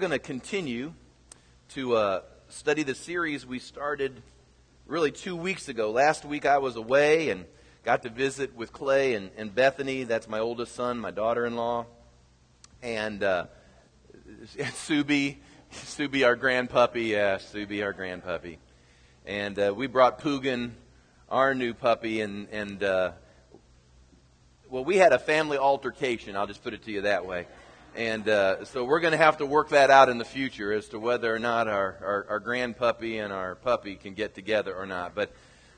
going to continue to uh, study the series we started really two weeks ago. Last week I was away and got to visit with Clay and, and Bethany. That's my oldest son, my daughter in law. And, uh, and Subi, Subi, our grand puppy. Yeah, Subi, our grand puppy. And uh, we brought Pugin, our new puppy, and, and uh, well, we had a family altercation. I'll just put it to you that way. And uh, so we're going to have to work that out in the future as to whether or not our, our, our grand puppy and our puppy can get together or not. But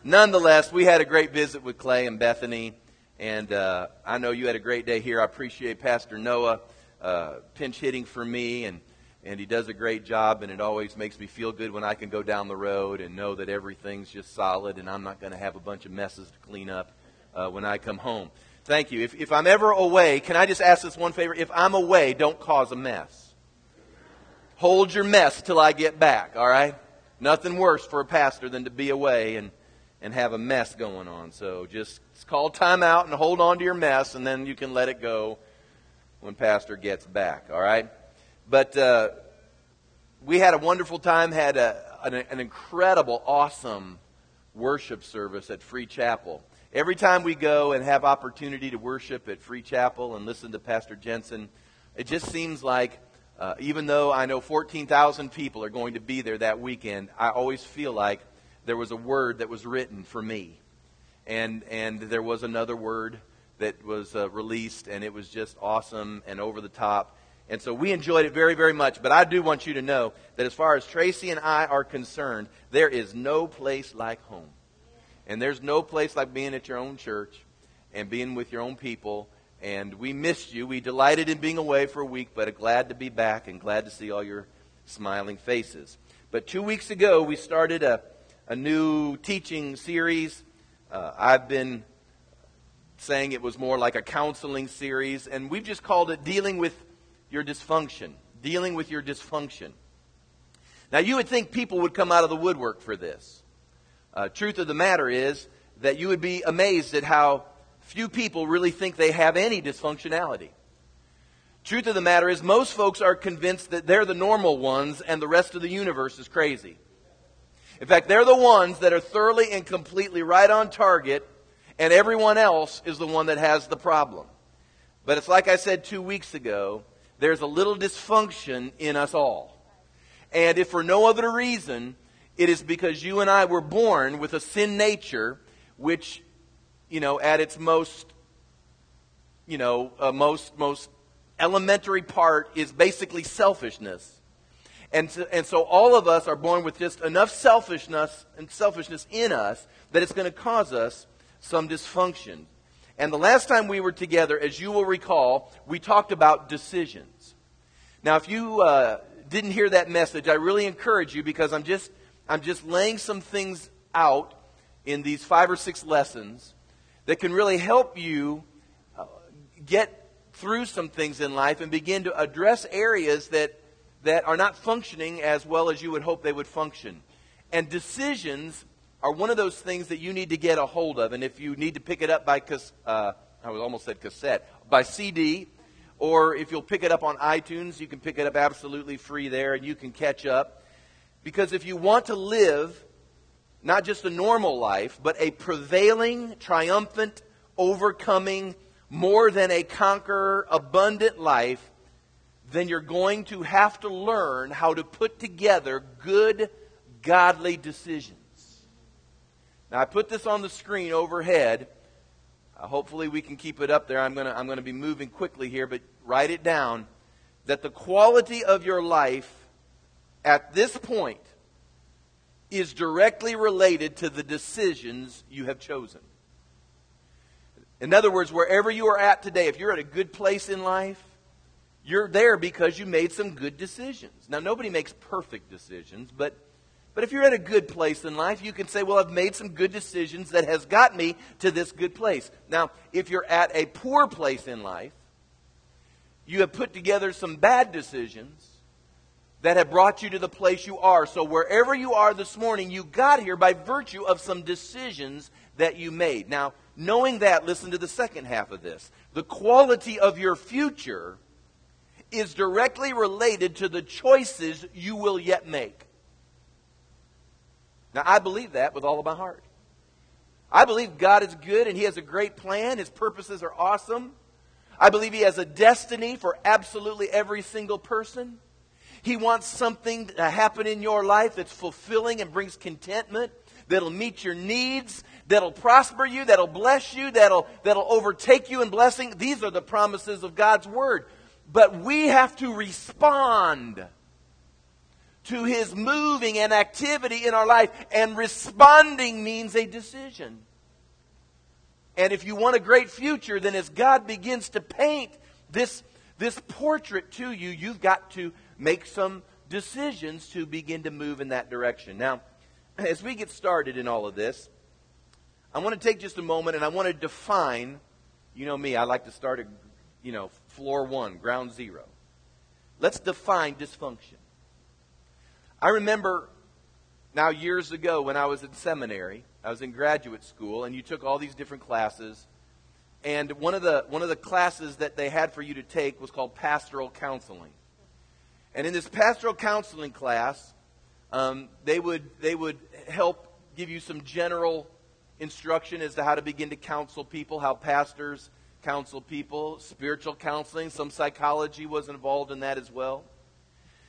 nonetheless, we had a great visit with Clay and Bethany. And uh, I know you had a great day here. I appreciate Pastor Noah uh, pinch hitting for me. And, and he does a great job. And it always makes me feel good when I can go down the road and know that everything's just solid and I'm not going to have a bunch of messes to clean up uh, when I come home. Thank you. If, if I'm ever away, can I just ask this one favor? If I'm away, don't cause a mess. Hold your mess till I get back, all right? Nothing worse for a pastor than to be away and, and have a mess going on. So just call time out and hold on to your mess, and then you can let it go when pastor gets back, all right? But uh, we had a wonderful time, had a, an, an incredible, awesome worship service at Free Chapel. Every time we go and have opportunity to worship at Free Chapel and listen to Pastor Jentezen, it just seems like, uh, even though I know 14,000 people are going to be there that weekend, I always feel like there was a word that was written for me. And, and there was another word that was uh, released, and it was just awesome and over the top. And so we enjoyed it very, very much. But I do want you to know that as far as Tracy and I are concerned, there is no place like home. And there's no place like being at your own church and being with your own people. And we missed you. We delighted in being away for a week, but glad to be back and glad to see all your smiling faces. But two weeks ago, we started a, a new teaching series. Uh, I've been saying it was more like a counseling series, and we've just called it Dealing with Your Dysfunction. Dealing with Your Dysfunction. Now, you would think people would come out of the woodwork for this. Uh, truth of the matter is that you would be amazed at how few people really think they have any dysfunctionality. Truth of the matter is, most folks are convinced that they're the normal ones and the rest of the universe is crazy. In fact, they're the ones that are thoroughly and completely right on target, and everyone else is the one that has the problem. But it's like I said two weeks ago there's a little dysfunction in us all. And if for no other reason, it is because you and I were born with a sin nature, which, you know, at its most, you know, uh, most, most elementary part is basically selfishness. And so, and so all of us are born with just enough selfishness and selfishness in us that it's going to cause us some dysfunction. And the last time we were together, as you will recall, we talked about decisions. Now, if you uh, didn't hear that message, I really encourage you because I'm just I'm just laying some things out in these five or six lessons that can really help you uh, get through some things in life and begin to address areas that, that are not functioning as well as you would hope they would function. And decisions are one of those things that you need to get a hold of. And if you need to pick it up by, uh, I almost said cassette, by CD, or if you'll pick it up on iTunes, you can pick it up absolutely free there and you can catch up. Because if you want to live not just a normal life, but a prevailing, triumphant, overcoming, more than a conqueror, abundant life, then you're going to have to learn how to put together good, godly decisions. Now, I put this on the screen overhead. Uh, hopefully, we can keep it up there. I'm going to I'm going to be moving quickly here, but write it down that the quality of your life at this point is directly related to the decisions you have chosen. In other words, wherever you are at today, if you're at a good place in life, you're there because you made some good decisions. Now, nobody makes perfect decisions, but, but if you're at a good place in life, you can say, well, I've made some good decisions that has got me to this good place. Now, if you're at a poor place in life, you have put together some bad decisions that have brought you to the place you are. So wherever you are this morning, you got here by virtue of some decisions that you made. Now, knowing that, listen to the second half of this. The quality of your future is directly related to the choices you will yet make. Now, I believe that with all of my heart. I believe God is good and He has a great plan. His purposes are awesome. I believe He has a destiny for absolutely every single person. He wants something to happen in your life that's fulfilling and brings contentment, that'll meet your needs, that'll prosper you, that'll bless you, that'll, that'll overtake you in blessing. These are the promises of God's Word. But we have to respond to His moving and activity in our life. And responding means a decision. And if you want a great future, then as God begins to paint this, this portrait to you, you've got to make some decisions to begin to move in that direction. Now, as we get started in all of this, I want to take just a moment and I want to define, you know me, I like to start at, you know, floor one, ground zero. Let's define dysfunction. I remember now years ago when I was in seminary, I was in graduate school, and you took all these different classes. And one of the one of the classes that they had for you to take was called pastoral counseling. And in this pastoral counseling class, um, they would they would help give you some general instruction as to how to begin to counsel people, how pastors counsel people, spiritual counseling, some psychology was involved in that as well.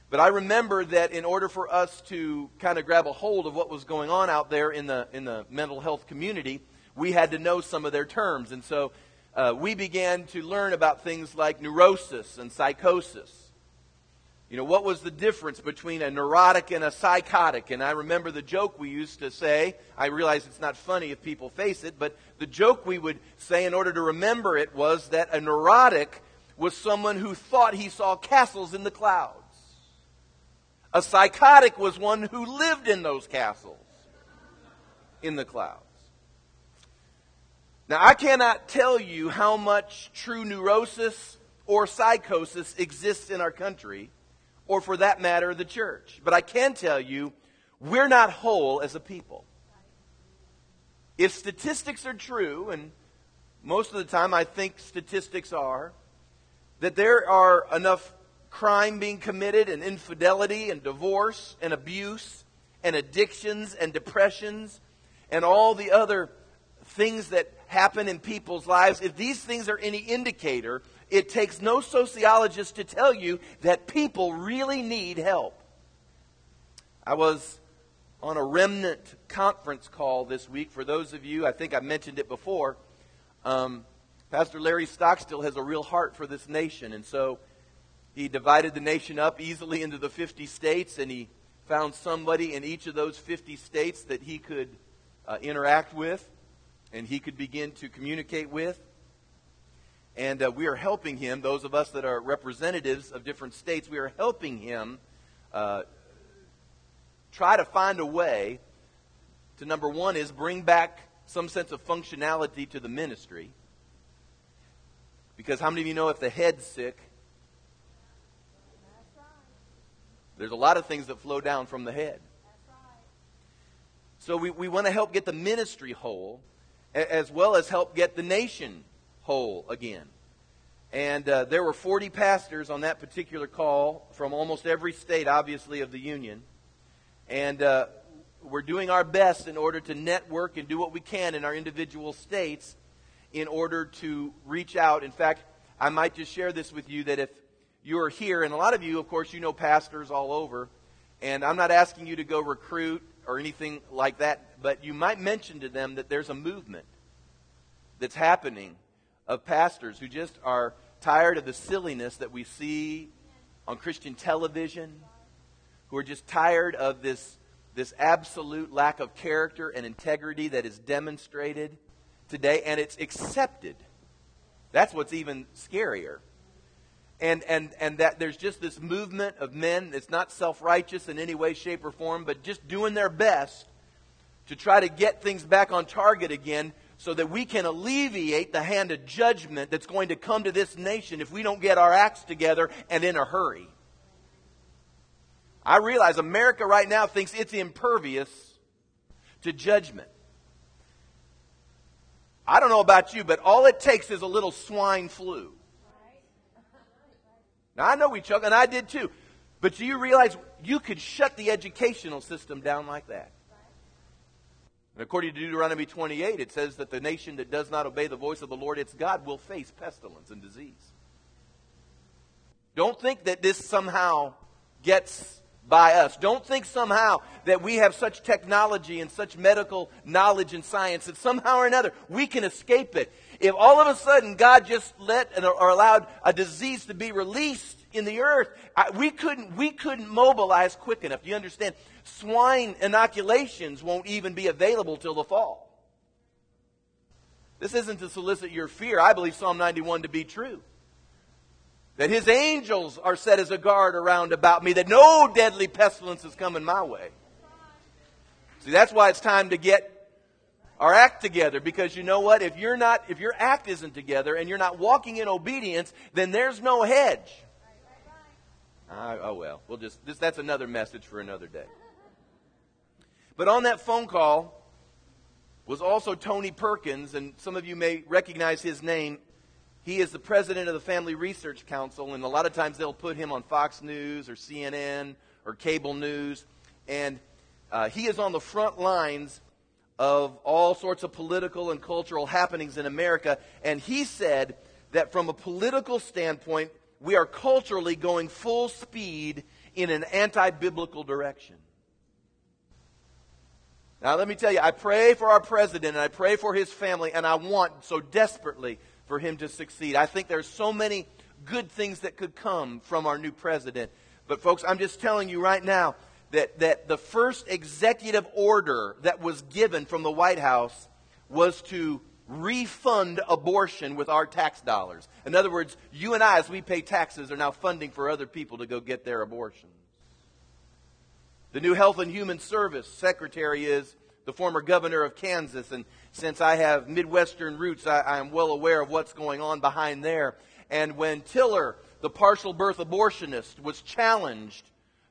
But I remember that in order for us to kind of grab a hold of what was going on out there in the, in the mental health community, we had to know some of their terms. And so uh, we began to learn about things like neurosis and psychosis. You know, what was the difference between a neurotic and a psychotic? And I remember the joke we used to say. I realize it's not funny if people face it, but the joke we would say in order to remember it was that a neurotic was someone who thought he saw castles in the clouds. A psychotic was one who lived in those castles in the clouds. Now, I cannot tell you how much true neurosis or psychosis exists in our country, or for that matter, the church. But I can tell you, we're not whole as a people. If statistics are true, and most of the time I think statistics are, that there are enough crime being committed, and infidelity, and divorce, and abuse, and addictions, and depressions, and all the other things that happen in people's lives, if these things are any indicator, it takes no sociologist to tell you that people really need help. I was on a remnant conference call this week. For those of you, I think I mentioned it before. Um, Pastor Larry Stockstill has a real heart for this nation, and so he divided the nation up easily into the 50 states, and he found somebody in each of those 50 states that he could uh, interact with and he could begin to communicate with. And uh, we are helping him, those of us that are representatives of different states, we are helping him uh, try to find a way to, number one, is bring back some sense of functionality to the ministry. Because how many of you know if the head's sick, There's a lot of things that flow down from the head. So we, we want to help get the ministry whole, as well as help get the nation whole again. And uh, there were 40 pastors on that particular call from almost every state, obviously, of the Union. And uh, we're doing our best in order to network and do what we can in our individual states in order to reach out. In fact, I might just share this with you that if you are here, and a lot of you, of course, you know pastors all over, and I'm not asking you to go recruit or anything like that, but you might mention to them that there's a movement that's happening of pastors who just are tired of the silliness that we see on Christian television, who are just tired of this, this absolute lack of character and integrity that is demonstrated today, and it's accepted. That's what's even scarier and, and, and that there's just this movement of men that's not self righteous in any way, shape, or form, but just doing their best to try to get things back on target again so that we can alleviate the hand of judgment that's going to come to this nation if we don't get our acts together and in a hurry. I realize America right now thinks it's impervious to judgment. I don't know about you, but all it takes is a little swine flu Now, I know we chuckle, and I did too. But do you realize you could shut the educational system down like that? And according to Deuteronomy 28, it says that the nation that does not obey the voice of the Lord its God will face pestilence and disease. Don't think that this somehow gets by us. Don't think somehow that we have such technology and such medical knowledge and science that somehow or another we can escape it. If all of a sudden God just let or allowed a disease to be released in the earth, we couldn't, we couldn't mobilize quick enough. Do you understand? Swine inoculations won't even be available till the fall. This isn't to solicit your fear. I believe Psalm 91 to be true. That his angels are set as a guard around about me, that no deadly pestilence is coming my way. See, that's why it's time to get our act together because you know what? If you're not, if your act isn't together and you're not walking in obedience, then there's no hedge. Uh, oh well, we'll just this, that's another message for another day. But on that phone call was also Tony Perkins, and some of you may recognize his name. He is the president of the Family Research Council, and a lot of times they'll put him on Fox News or CNN or cable news. And uh, he is on the front lines of all sorts of political and cultural happenings in America. And he said that from a political standpoint, we are culturally going full speed in an anti biblical direction. Now, let me tell you, I pray for our president and I pray for his family, and I want so desperately for him to succeed. I think there's so many good things that could come from our new president. But, folks, I'm just telling you right now that, that the first executive order that was given from the White House was to refund abortion with our tax dollars. In other words, you and I, as we pay taxes, are now funding for other people to go get their abortions. The new Health and Human Service Secretary is the former governor of Kansas, and since I have Midwestern roots, I, I am well aware of what's going on behind there. And when Tiller, the partial birth abortionist, was challenged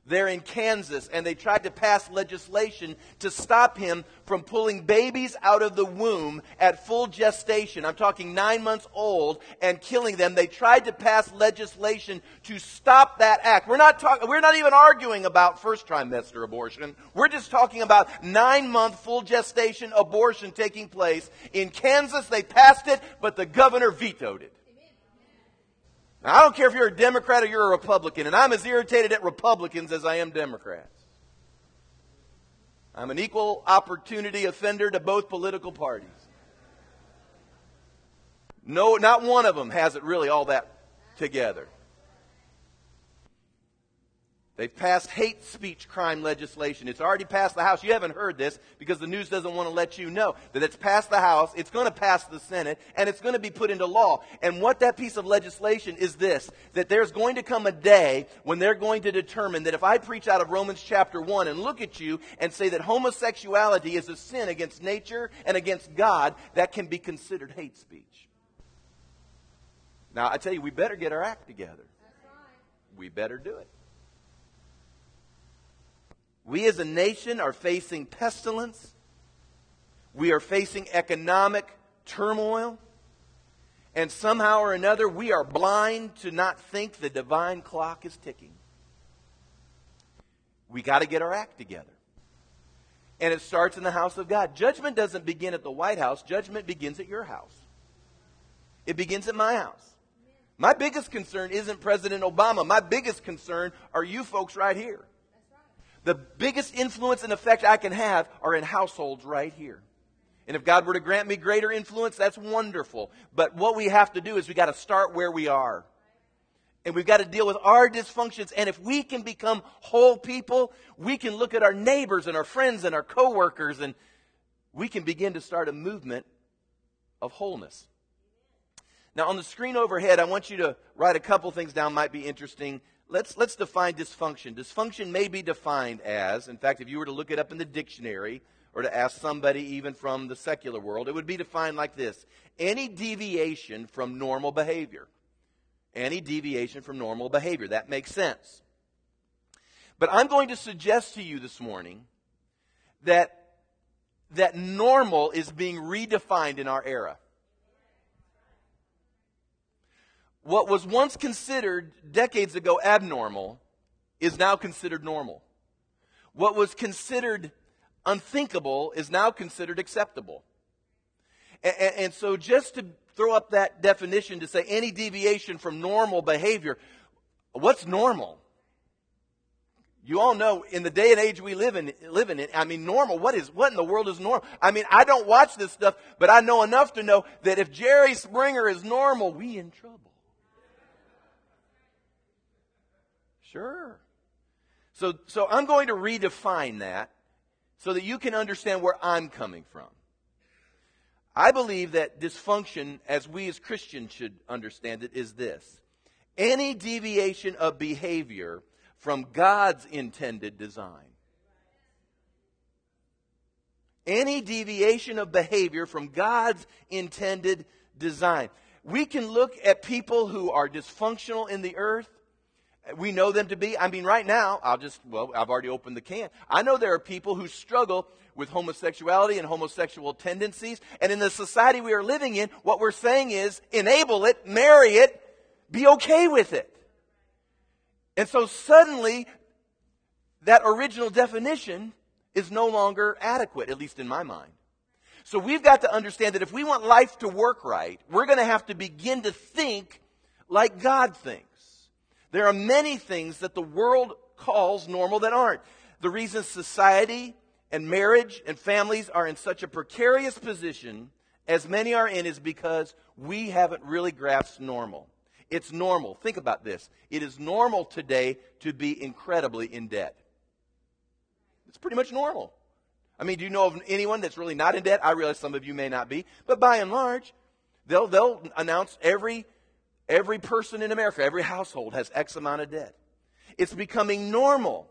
there in Kansas, and they tried to pass legislation to stop him from pulling babies out of the womb at full gestation. I'm talking nine months old and killing them. They tried to pass legislation to stop that act. We're not talking, we're not even arguing about first trimester abortion. We're just talking about nine month full gestation abortion taking place. In Kansas, they passed it, but the governor vetoed it. Now, I don't care if you're a Democrat or you're a Republican, and I'm as irritated at Republicans as I am Democrats. I'm an equal opportunity offender to both political parties. No, not one of them has it really all that together. They've passed hate speech crime legislation. It's already passed the House. You haven't heard this because the news doesn't want to let you know that it's passed the House, it's going to pass the Senate, and it's going to be put into law. And what that piece of legislation is this that there's going to come a day when they're going to determine that if I preach out of Romans chapter 1 and look at you and say that homosexuality is a sin against nature and against God, that can be considered hate speech. Now, I tell you, we better get our act together. We better do it. We as a nation are facing pestilence. We are facing economic turmoil. And somehow or another, we are blind to not think the divine clock is ticking. We got to get our act together. And it starts in the house of God. Judgment doesn't begin at the White House, judgment begins at your house. It begins at my house. My biggest concern isn't President Obama. My biggest concern are you folks right here. The biggest influence and effect I can have are in households right here. And if God were to grant me greater influence, that's wonderful. But what we have to do is we got to start where we are. And we've got to deal with our dysfunctions. And if we can become whole people, we can look at our neighbors and our friends and our coworkers and we can begin to start a movement of wholeness. Now, on the screen overhead, I want you to write a couple things down, might be interesting let's, let's define dysfunction. Dysfunction may be defined as, in fact, if you were to look it up in the dictionary or to ask somebody even from the secular world, it would be defined like this any deviation from normal behavior. Any deviation from normal behavior. That makes sense. But I'm going to suggest to you this morning that, that normal is being redefined in our era. What was once considered decades ago abnormal is now considered normal. What was considered unthinkable is now considered acceptable. And, and, so, just to throw up that definition to say any deviation from normal behavior, what's normal? You all know in the day and age we live in, in, I mean, normal. What is what in the world is normal? I mean, I don't watch this stuff, but I know enough to know that if Jerry Springer is normal, we in trouble. Sure. So, so I'm going to redefine that so that you can understand where I'm coming from. I believe that dysfunction, as we as Christians should understand it, is this any deviation of behavior from God's intended design. Any deviation of behavior from God's intended design. We can look at people who are dysfunctional in the earth we know them to be. I mean, right now, I'll just, well, I've already opened the can. I know there are people who struggle with homosexuality and homosexual tendencies. And in the society we are living in, what we're saying is enable it, marry it, be okay with it. And so suddenly, that original definition is no longer adequate, at least in my mind. So we've got to understand that if we want life to work right, we're going to have to begin to think like God thinks. There are many things that the world calls normal that aren't. The reason society and marriage and families are in such a precarious position as many are in is because we haven't really grasped normal. It's normal. Think about this. It is normal today to be incredibly in debt. It's pretty much normal. I mean, do you know of anyone that's really not in debt? I realize some of you may not be, but by and large, they'll, they'll announce every Every person in America, every household has X amount of debt. It's becoming normal.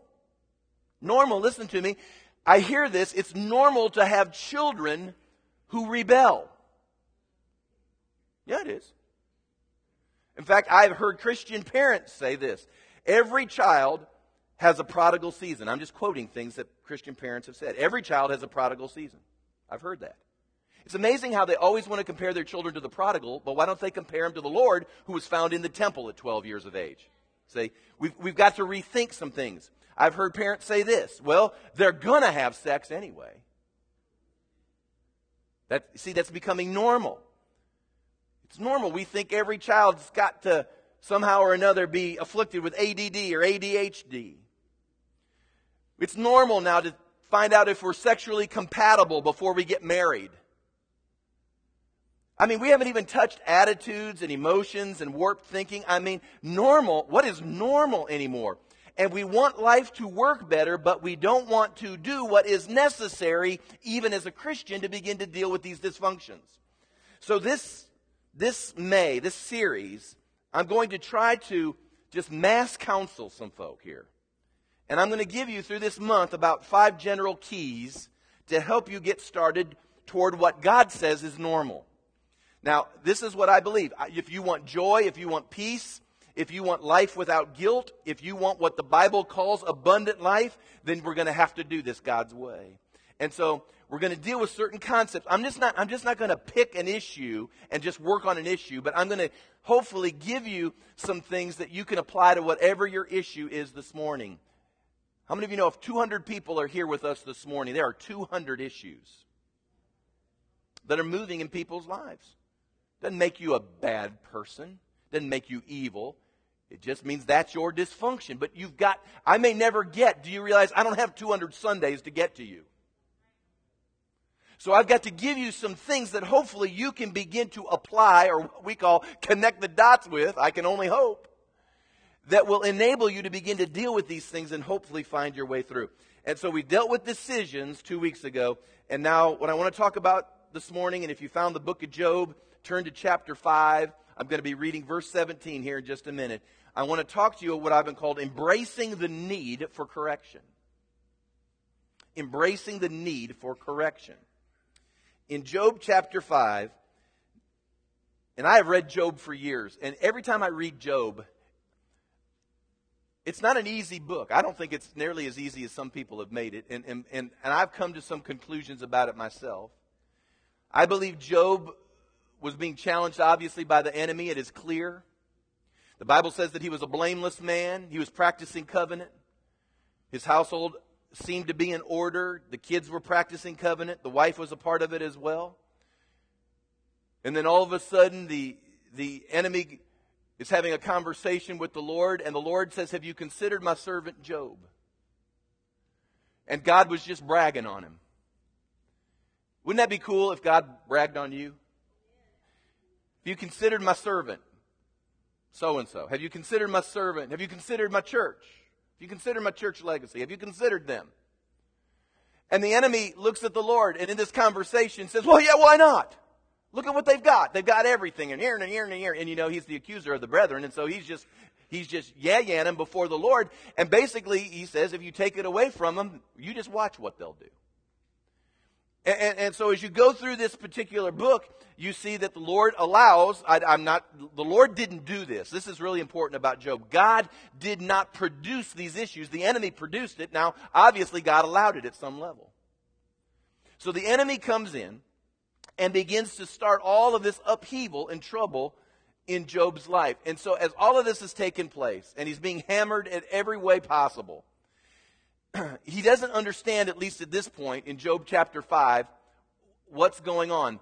Normal, listen to me. I hear this. It's normal to have children who rebel. Yeah, it is. In fact, I've heard Christian parents say this every child has a prodigal season. I'm just quoting things that Christian parents have said. Every child has a prodigal season. I've heard that. It's amazing how they always want to compare their children to the prodigal, but why don't they compare him to the Lord who was found in the temple at 12 years of age? Say, we've, we've got to rethink some things. I've heard parents say this well, they're going to have sex anyway. That, see, that's becoming normal. It's normal. We think every child's got to somehow or another be afflicted with ADD or ADHD. It's normal now to find out if we're sexually compatible before we get married. I mean, we haven't even touched attitudes and emotions and warped thinking. I mean, normal, what is normal anymore? And we want life to work better, but we don't want to do what is necessary, even as a Christian, to begin to deal with these dysfunctions. So this, this May, this series, I'm going to try to just mass counsel some folk here. And I'm going to give you through this month about five general keys to help you get started toward what God says is normal. Now, this is what I believe. If you want joy, if you want peace, if you want life without guilt, if you want what the Bible calls abundant life, then we're going to have to do this God's way. And so we're going to deal with certain concepts. I'm just not, I'm just not going to pick an issue and just work on an issue, but I'm going to hopefully give you some things that you can apply to whatever your issue is this morning. How many of you know if 200 people are here with us this morning, there are 200 issues that are moving in people's lives? Doesn't make you a bad person, doesn't make you evil. It just means that's your dysfunction. But you've got, I may never get, do you realize I don't have 200 Sundays to get to you? So I've got to give you some things that hopefully you can begin to apply, or what we call connect the dots with, I can only hope, that will enable you to begin to deal with these things and hopefully find your way through. And so we dealt with decisions two weeks ago, and now what I want to talk about this morning, and if you found the book of Job, turn to chapter 5. I'm going to be reading verse 17 here in just a minute. I want to talk to you about what I've been called embracing the need for correction. Embracing the need for correction. In Job chapter 5, and I have read Job for years, and every time I read Job, it's not an easy book. I don't think it's nearly as easy as some people have made it, and, and, and, and I've come to some conclusions about it myself. I believe Job was being challenged, obviously, by the enemy. It is clear. The Bible says that he was a blameless man. He was practicing covenant. His household seemed to be in order. The kids were practicing covenant. The wife was a part of it as well. And then all of a sudden, the, the enemy is having a conversation with the Lord, and the Lord says, Have you considered my servant Job? And God was just bragging on him. Wouldn't that be cool if God bragged on you? Have you considered my servant? So and so. Have you considered my servant? Have you considered my church? Have you considered my church legacy? Have you considered them? And the enemy looks at the Lord and in this conversation says, Well, yeah, why not? Look at what they've got. They've got everything, and here and here and here. And you know, he's the accuser of the brethren, and so he's just he's just yeah yaning before the Lord. And basically, he says, if you take it away from them, you just watch what they'll do. And, and, and, so as you go through this particular book, you see that the Lord allows, I, I'm not, the Lord didn't do this. This is really important about Job. God did not produce these issues. The enemy produced it. Now, obviously, God allowed it at some level. So the enemy comes in and begins to start all of this upheaval and trouble in Job's life. And so as all of this has taken place, and he's being hammered in every way possible, he doesn't understand, at least at this point in Job chapter 5, what's going on.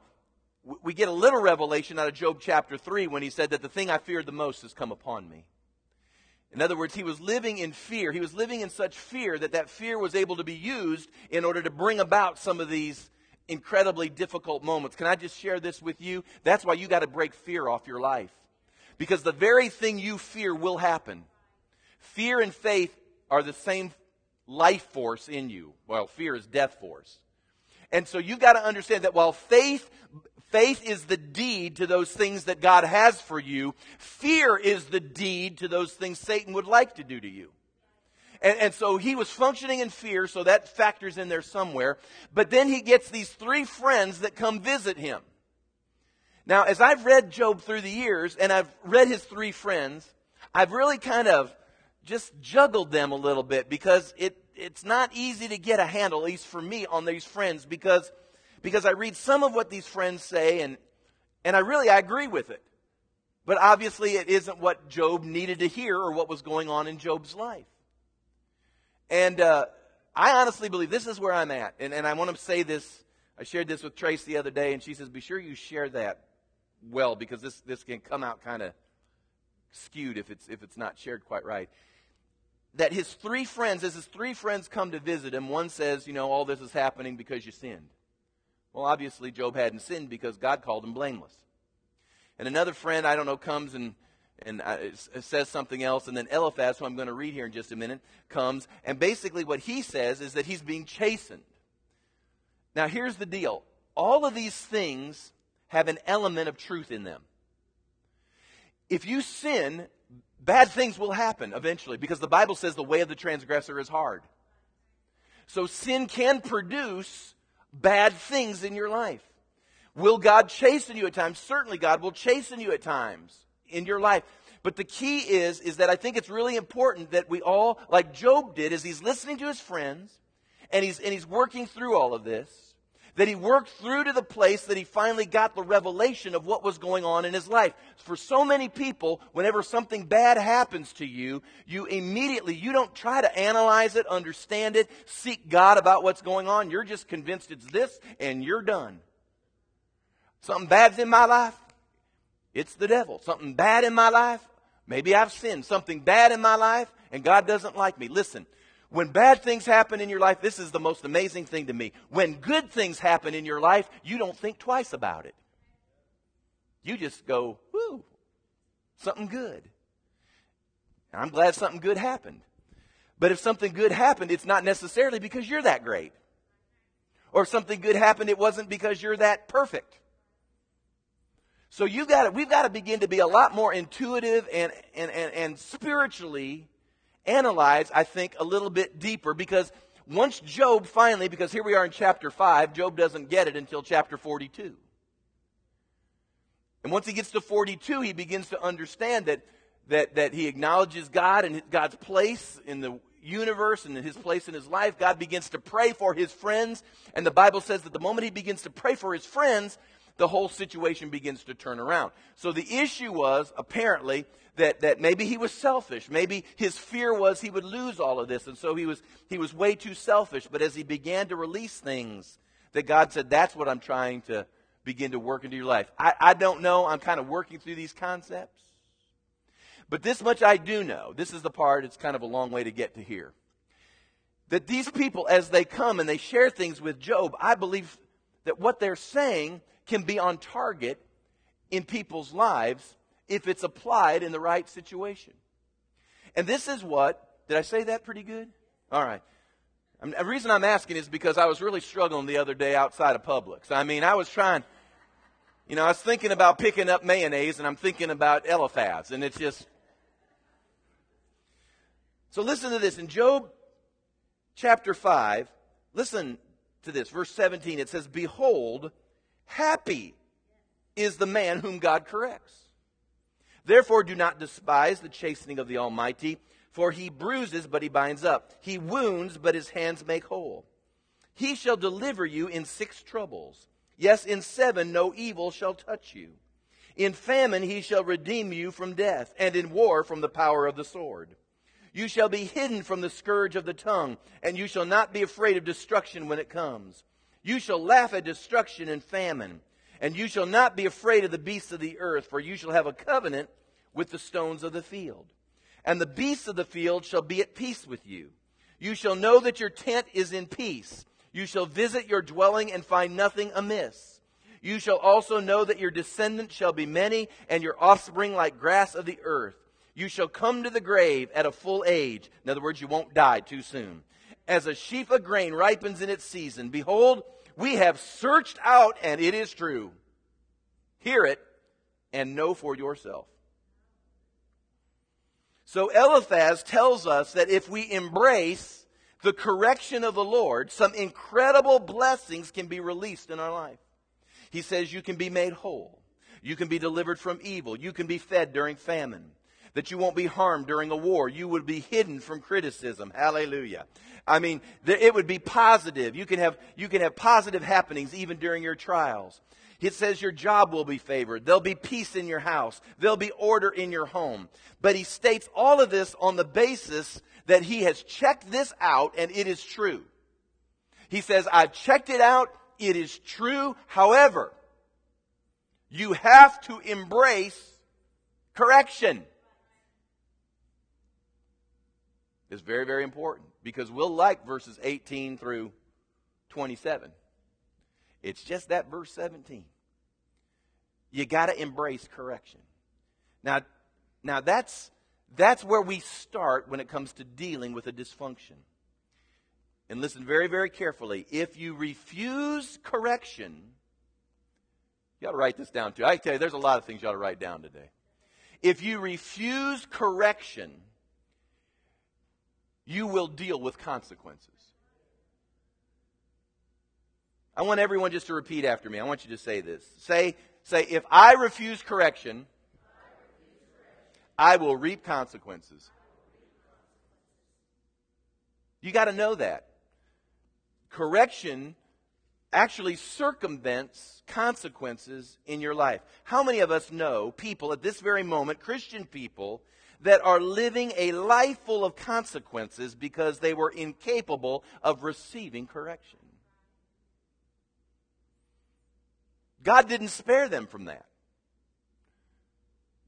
We get a little revelation out of Job chapter 3 when he said that the thing I feared the most has come upon me. In other words, he was living in fear. He was living in such fear that that fear was able to be used in order to bring about some of these incredibly difficult moments. Can I just share this with you? That's why you got to break fear off your life. Because the very thing you fear will happen. Fear and faith are the same life force in you. Well, fear is death force. And so you've got to understand that while faith, faith is the deed to those things that God has for you, fear is the deed to those things Satan would like to do to you. And, and, so he was functioning in fear, so that factors in there somewhere. But then he gets these three friends that come visit him. Now, as I've read Job through the years, and I've read his three friends, I've really kind of just juggled them a little bit because it, it's not easy to get a handle, at least for me, on these friends because, because I read some of what these friends say and, and I really, I agree with it. But obviously it isn't what Job needed to hear or what was going on in Job's life. And uh, I honestly believe this is where I'm at. And, and I want to say this. I shared this with Trace the other day, and she says, Be sure you share that well because this, this can come out kind of skewed if it's, if it's not shared quite right that his three friends, as his three friends come to visit him, one says, You know, all this is happening because you sinned. Well, obviously, Job hadn't sinned because God called him blameless. And another friend, I don't know, comes and, and uh, says something else. And then Eliphaz, who I'm going to read here in just a minute, comes. And basically, what he says is that he's being chastened. Now, here's the deal all of these things have an element of truth in them. If you sin, bad things will happen eventually because the Bible says the way of the transgressor is hard. So sin can produce bad things in your life. Will God chasten you at times? Certainly God will chasten you at times in your life. But the key is, is that I think it's really important that we all, like Job did, as he's listening to his friends and he's, and he's working through all of this, that he worked through to the place that he finally got the revelation of what was going on in his life. For so many people, whenever something bad happens to you, you immediately, you don't try to analyze it, understand it, seek God about what's going on. You're just convinced it's this and you're done. Something bad's in my life, it's the devil. Something bad in my life, maybe I've sinned. Something bad in my life, and God doesn't like me. Listen, when bad things happen in your life, this is the most amazing thing to me. When good things happen in your life, you don't think twice about it. You just go, whoo, something good. I'm glad something good happened. But if something good happened, it's not necessarily because you're that great. Or if something good happened, it wasn't because you're that perfect. So you got we've got to begin to be a lot more intuitive and, and, and, and spiritually analyze, I think, a little bit deeper because once Job finally, because here we are in chapter 5, Job doesn't get it until chapter 42. And once he gets to 42, he begins to understand that, that, that he acknowledges God and God's place in the universe and his place in his life. God begins to pray for his friends. And the Bible says that the moment he begins to pray for his friends, the whole situation begins to turn around. So the issue was apparently that, that maybe he was selfish. Maybe his fear was he would lose all of this. And so he was, he was way too selfish. But as he began to release things, that God said, that's what I'm trying to begin to work into your life. I, I don't know. I'm kind of working through these concepts. But this much I do know. This is the part, it's kind of a long way to get to here. That these people, as they come and they share things with Job, I believe that what they're saying can be on target in people's lives if it's applied in the right situation. And this is what, did I say that pretty good? All right. The reason I'm asking is because I was really struggling the other day outside of Publix. I mean, I was trying, you know, I was thinking about picking up mayonnaise and I'm thinking about Eliphaz, and it's just. So listen to this. In Job chapter 5, listen to this. Verse 17, it says, Behold, happy is the man whom God corrects. Therefore, do not despise the chastening of the Almighty for he bruises, but he binds up. He wounds, but his hands make whole. He shall deliver you in six troubles. Yes, in seven no evil shall touch you. In famine he shall redeem you from death, and in war from the power of the sword. You shall be hidden from the scourge of the tongue, and you shall not be afraid of destruction when it comes. You shall laugh at destruction and famine, and you shall not be afraid of the beasts of the earth, for you shall have a covenant with the stones of the field and the beasts of the field shall be at peace with you. You shall know that your tent is in peace. You shall visit your dwelling and find nothing amiss. You shall also know that your descendants shall be many, and your offspring like grass of the earth. You shall come to the grave at a full age. In other words, you won't die too soon. As a sheaf of grain ripens in its season, behold, we have searched out, and it is true. Hear it and know for yourself. So Eliphaz tells us that if we embrace the correction of the Lord, some incredible blessings can be released in our life. He says you can be made whole. You can be delivered from evil. You can be fed during famine. That you won't be harmed during a war. You would be hidden from criticism. Hallelujah. I mean, it would be positive. You can have, you can have positive happenings even during your trials. It says your job will be favored. There'll be peace in your house. There'll be order in your home. But he states all of this on the basis that he has checked this out and it is true. He says, I've checked it out. It is true. However, you have to embrace correction. It's very, very important because we'll like verses 18 through 27. It's just that verse 17. You got to embrace correction. Now, now that's, that's where we start when it comes to dealing with a dysfunction. And listen very, very carefully. If you refuse correction, you ought to write this down too. I tell you, there's a lot of things you ought to write down today. If you refuse correction, you will deal with consequences. I want everyone just to repeat after me. I want you to say this. Say, say, if I refuse correction, I will reap consequences. You got to know that. Correction actually circumvents consequences in your life. How many of us know people at this very moment, Christian people, that are living a life full of consequences because they were incapable of receiving correction? God didn't spare them from that.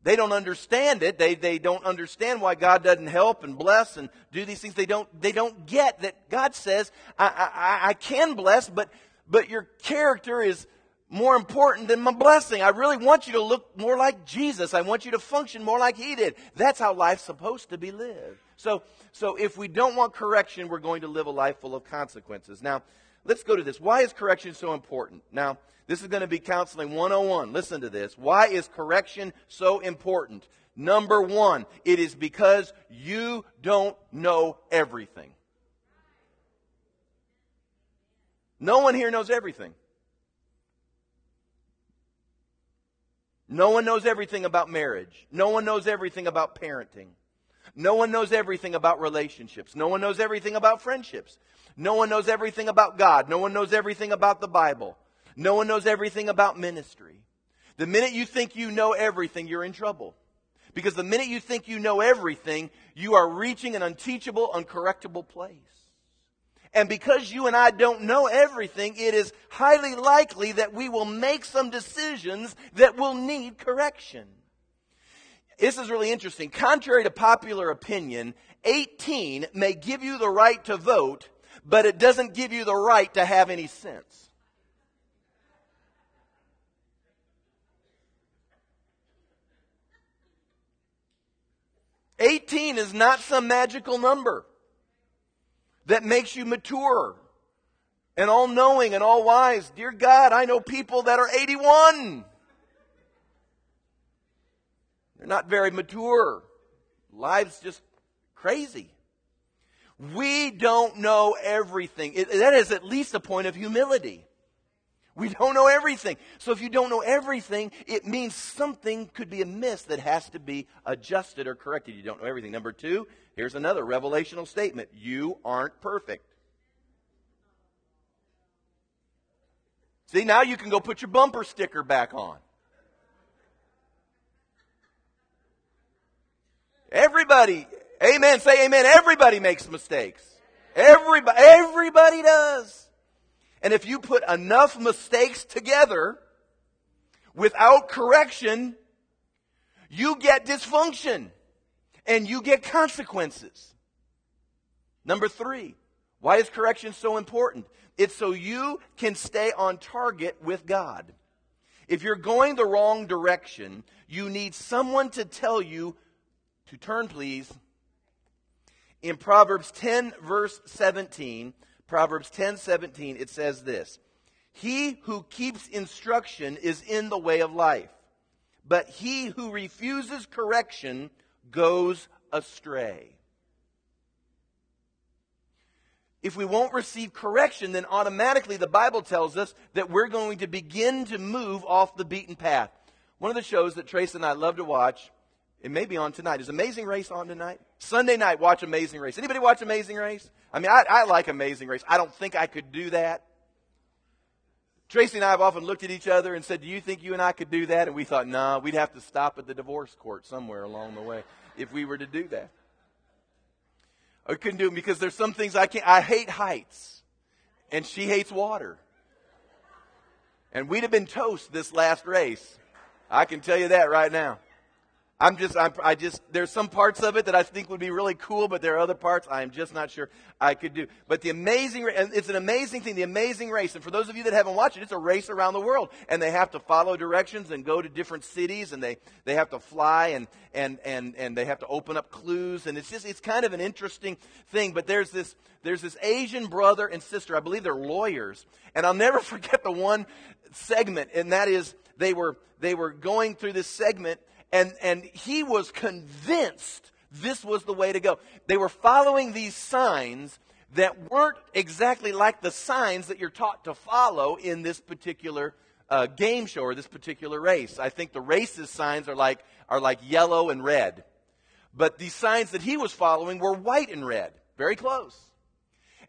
They don't understand it. They, they don't understand why God doesn't help and bless and do these things. They don't, they don't get that God says, I, I, I can bless, but, but your character is more important than my blessing. I really want you to look more like Jesus. I want you to function more like He did. That's how life's supposed to be lived. So, so if we don't want correction, we're going to live a life full of consequences. Now, let's go to this. Why is correction so important? Now, this is going to be counseling 101. Listen to this. Why is correction so important? Number one, it is because you don't know everything. No one here knows everything. No one knows everything about marriage. No one knows everything about parenting. No one knows everything about relationships. No one knows everything about friendships. No one knows everything about God. No one knows everything about the Bible. No one knows everything about ministry. The minute you think you know everything, you're in trouble. Because the minute you think you know everything, you are reaching an unteachable, uncorrectable place. And because you and I don't know everything, it is highly likely that we will make some decisions that will need correction. This is really interesting. Contrary to popular opinion, 18 may give you the right to vote, but it doesn't give you the right to have any sense. 18 is not some magical number that makes you mature and all knowing and all wise. Dear God, I know people that are 81. They're not very mature. Life's just crazy. We don't know everything. It, that is at least a point of humility. We don't know everything. So if you don't know everything, it means something could be amiss that has to be adjusted or corrected. You don't know everything. Number two, here's another revelational statement. You aren't perfect. See, now you can go put your bumper sticker back on. Everybody, amen, say amen. Everybody makes mistakes. Everybody, everybody does. And if you put enough mistakes together without correction, you get dysfunction and you get consequences. Number three, why is correction so important? It's so you can stay on target with God. If you're going the wrong direction, you need someone to tell you to turn, please. In Proverbs 10, verse 17, Proverbs 10 17, it says this He who keeps instruction is in the way of life, but he who refuses correction goes astray. If we won't receive correction, then automatically the Bible tells us that we're going to begin to move off the beaten path. One of the shows that Trace and I love to watch, it may be on tonight. Is Amazing Race on tonight? Sunday night, watch Amazing Race. Anybody watch Amazing Race? I mean, I, I like Amazing Race. I don't think I could do that. Tracy and I have often looked at each other and said, Do you think you and I could do that? And we thought, No, nah, we'd have to stop at the divorce court somewhere along the way if we were to do that. I couldn't do it because there's some things I can't. I hate heights, and she hates water. And we'd have been toast this last race. I can tell you that right now. I'm just, I'm, I just, there's some parts of it that I think would be really cool, but there are other parts I'm just not sure I could do. But the amazing, it's an amazing thing, the amazing race. And for those of you that haven't watched it, it's a race around the world. And they have to follow directions and go to different cities and they, they have to fly and, and, and, and they have to open up clues. And it's just, it's kind of an interesting thing. But there's this, there's this Asian brother and sister. I believe they're lawyers. And I'll never forget the one segment. And that is, they were, they were going through this segment and, and he was convinced this was the way to go. They were following these signs that weren't exactly like the signs that you're taught to follow in this particular uh, game show or this particular race. I think the race's signs are like, are like yellow and red. But the signs that he was following were white and red. Very close.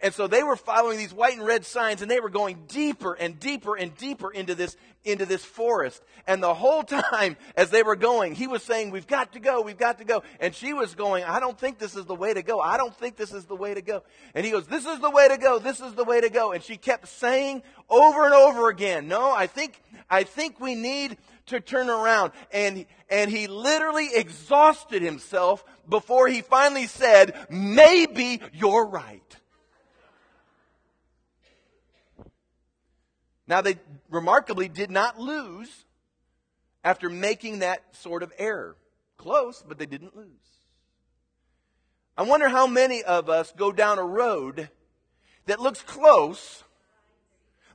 And so they were following these white and red signs and they were going deeper and deeper and deeper into this, into this forest. And the whole time as they were going, he was saying, we've got to go, we've got to go. And she was going, I don't think this is the way to go. I don't think this is the way to go. And he goes, this is the way to go. This is the way to go. And she kept saying over and over again, no, I think, I think we need to turn around. And, and he literally exhausted himself before he finally said, maybe you're right. Now, they remarkably did not lose after making that sort of error. Close, but they didn't lose. I wonder how many of us go down a road that looks close,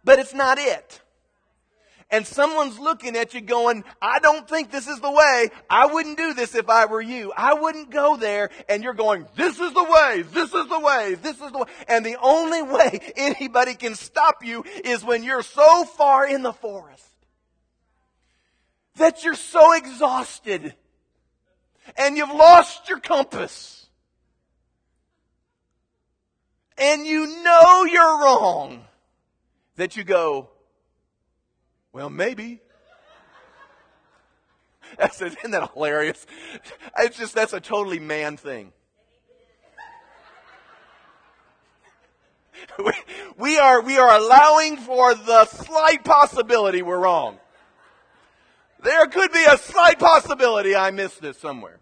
but it's not it and someone's looking at you going, I don't think this is the way. I wouldn't do this if I were you. I wouldn't go there. And you're going, this is the way. This is the way. This is the way. And the only way anybody can stop you is when you're so far in the forest that you're so exhausted and you've lost your compass. And you know you're wrong that you go, Well, maybe. That's, isn't that hilarious? It's just, that's a totally man thing. We, we, are, we are allowing for the slight possibility we're wrong. There could be a slight possibility I missed this somewhere.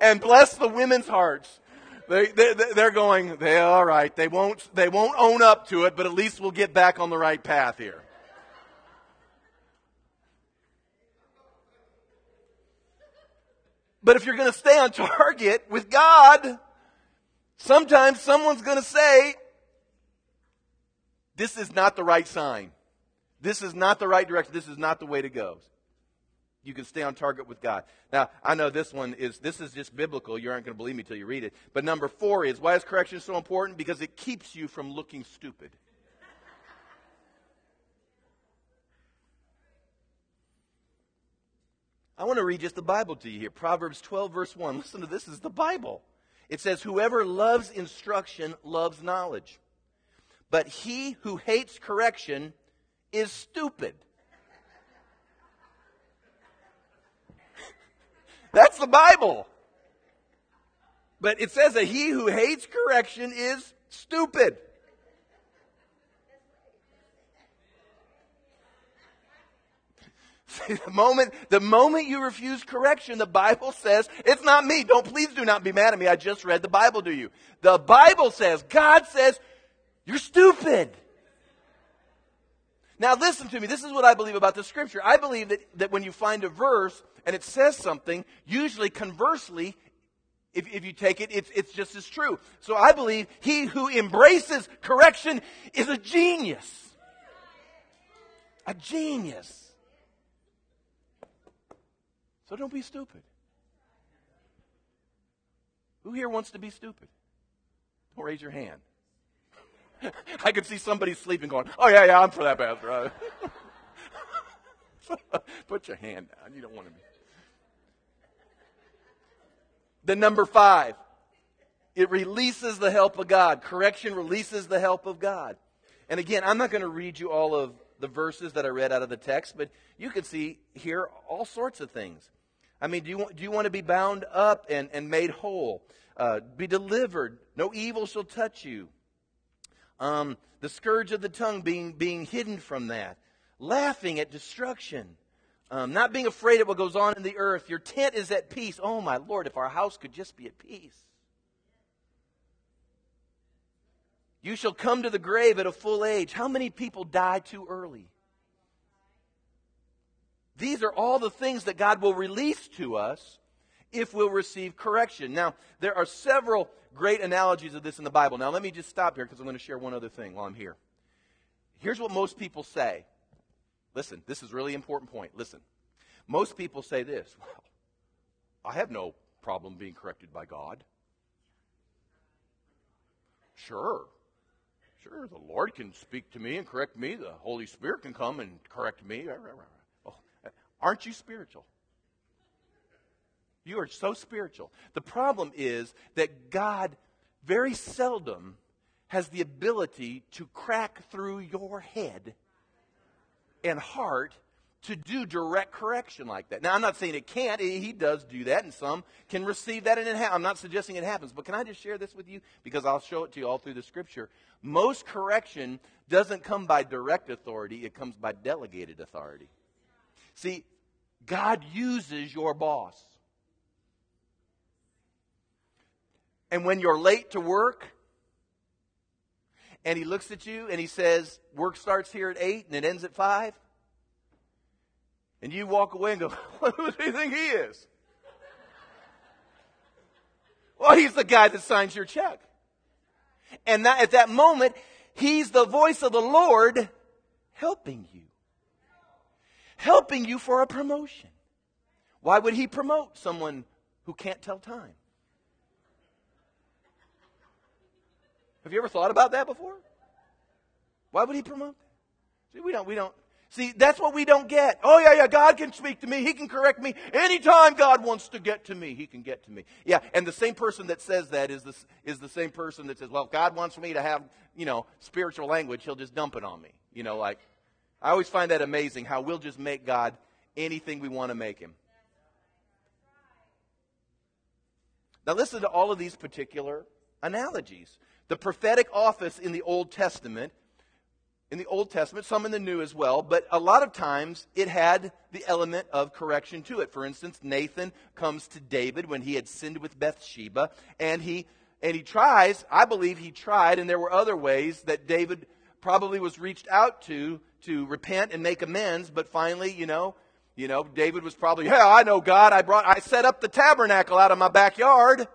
And bless the women's hearts. They, they, they're going, they all right. They won't, they won't own up to it, but at least we'll get back on the right path here. But if you're going to stay on target with God, sometimes someone's going to say, this is not the right sign. This is not the right direction. This is not the way to go. You can stay on target with God. Now, I know this one is, this is just biblical. You aren't going to believe me till you read it. But number four is, why is correction so important? Because it keeps you from looking stupid. I want to read just the Bible to you here. Proverbs 12, verse 1. Listen to this, this is the Bible. It says, Whoever loves instruction loves knowledge. But he who hates correction is stupid. That's the Bible. But it says that he who hates correction is stupid. See, the moment, the moment you refuse correction, the Bible says, it's not me. Don't, please do not be mad at me. I just read the Bible to you. The Bible says, God says, you're stupid. Now listen to me. This is what I believe about the scripture. I believe that, that when you find a verse and it says something, usually conversely, if, if you take it, it's, it's just as true. So I believe he who embraces correction is a genius. A genius. So don't be stupid. Who here wants to be stupid? Don't raise your hand. I could see somebody sleeping going, Oh, yeah, yeah, I'm for that, Pastor. Put your hand down. You don't want to be. The number five, it releases the help of God. Correction releases the help of God. And again, I'm not going to read you all of the verses that I read out of the text, but you can see here all sorts of things. I mean, do you, want, do you want to be bound up and, and made whole? Uh, be delivered. No evil shall touch you. Um, the scourge of the tongue being, being hidden from that. Laughing at destruction. Um, not being afraid of what goes on in the earth. Your tent is at peace. Oh, my Lord, if our house could just be at peace. You shall come to the grave at a full age. How many people die too early? These are all the things that God will release to us if we'll receive correction. Now, there are several great analogies of this in the Bible. Now, let me just stop here because I'm going to share one other thing while I'm here. Here's what most people say. Listen, this is really important point. Listen. Most people say this Well, I have no problem being corrected by God. Sure. Sure, the Lord can speak to me and correct me. The Holy Spirit can come and correct me. Oh, Aren't you spiritual? You are so spiritual. The problem is that God very seldom has the ability to crack through your head and heart to do direct correction like that. Now, I'm not saying it can't. He does do that, and some can receive that, and ha- I'm not suggesting it happens. But can I just share this with you? Because I'll show it to you all through the scripture. Most correction doesn't come by direct authority, it comes by delegated authority. See, God uses your boss. And when you're late to work, and he looks at you and he says, Work starts here at 8 and it ends at 5, and you walk away and go, Who do you think he is? well, he's the guy that signs your check. And that, at that moment, he's the voice of the Lord helping you helping you for a promotion. Why would he promote someone who can't tell time? Have you ever thought about that before? Why would he promote that? See, we don't, we don't, See, that's what we don't get. Oh, yeah, yeah, God can speak to me. He can correct me. Anytime God wants to get to me, He can get to me. Yeah, and the same person that says that is the, is the same person that says, well, if God wants me to have, you know, spiritual language, He'll just dump it on me. You know, like, I always find that amazing how we'll just make God anything we want to make Him. Now, listen to all of these particular analogies. The prophetic office in the Old Testament in the Old Testament, some in the New as well, but a lot of times it had the element of correction to it. For instance, Nathan comes to David when he had sinned with Bathsheba, and he and he tries, I believe he tried, and there were other ways that David probably was reached out to to repent and make amends, but finally, you know, you know, David was probably, yeah, I know God, I brought I set up the tabernacle out of my backyard.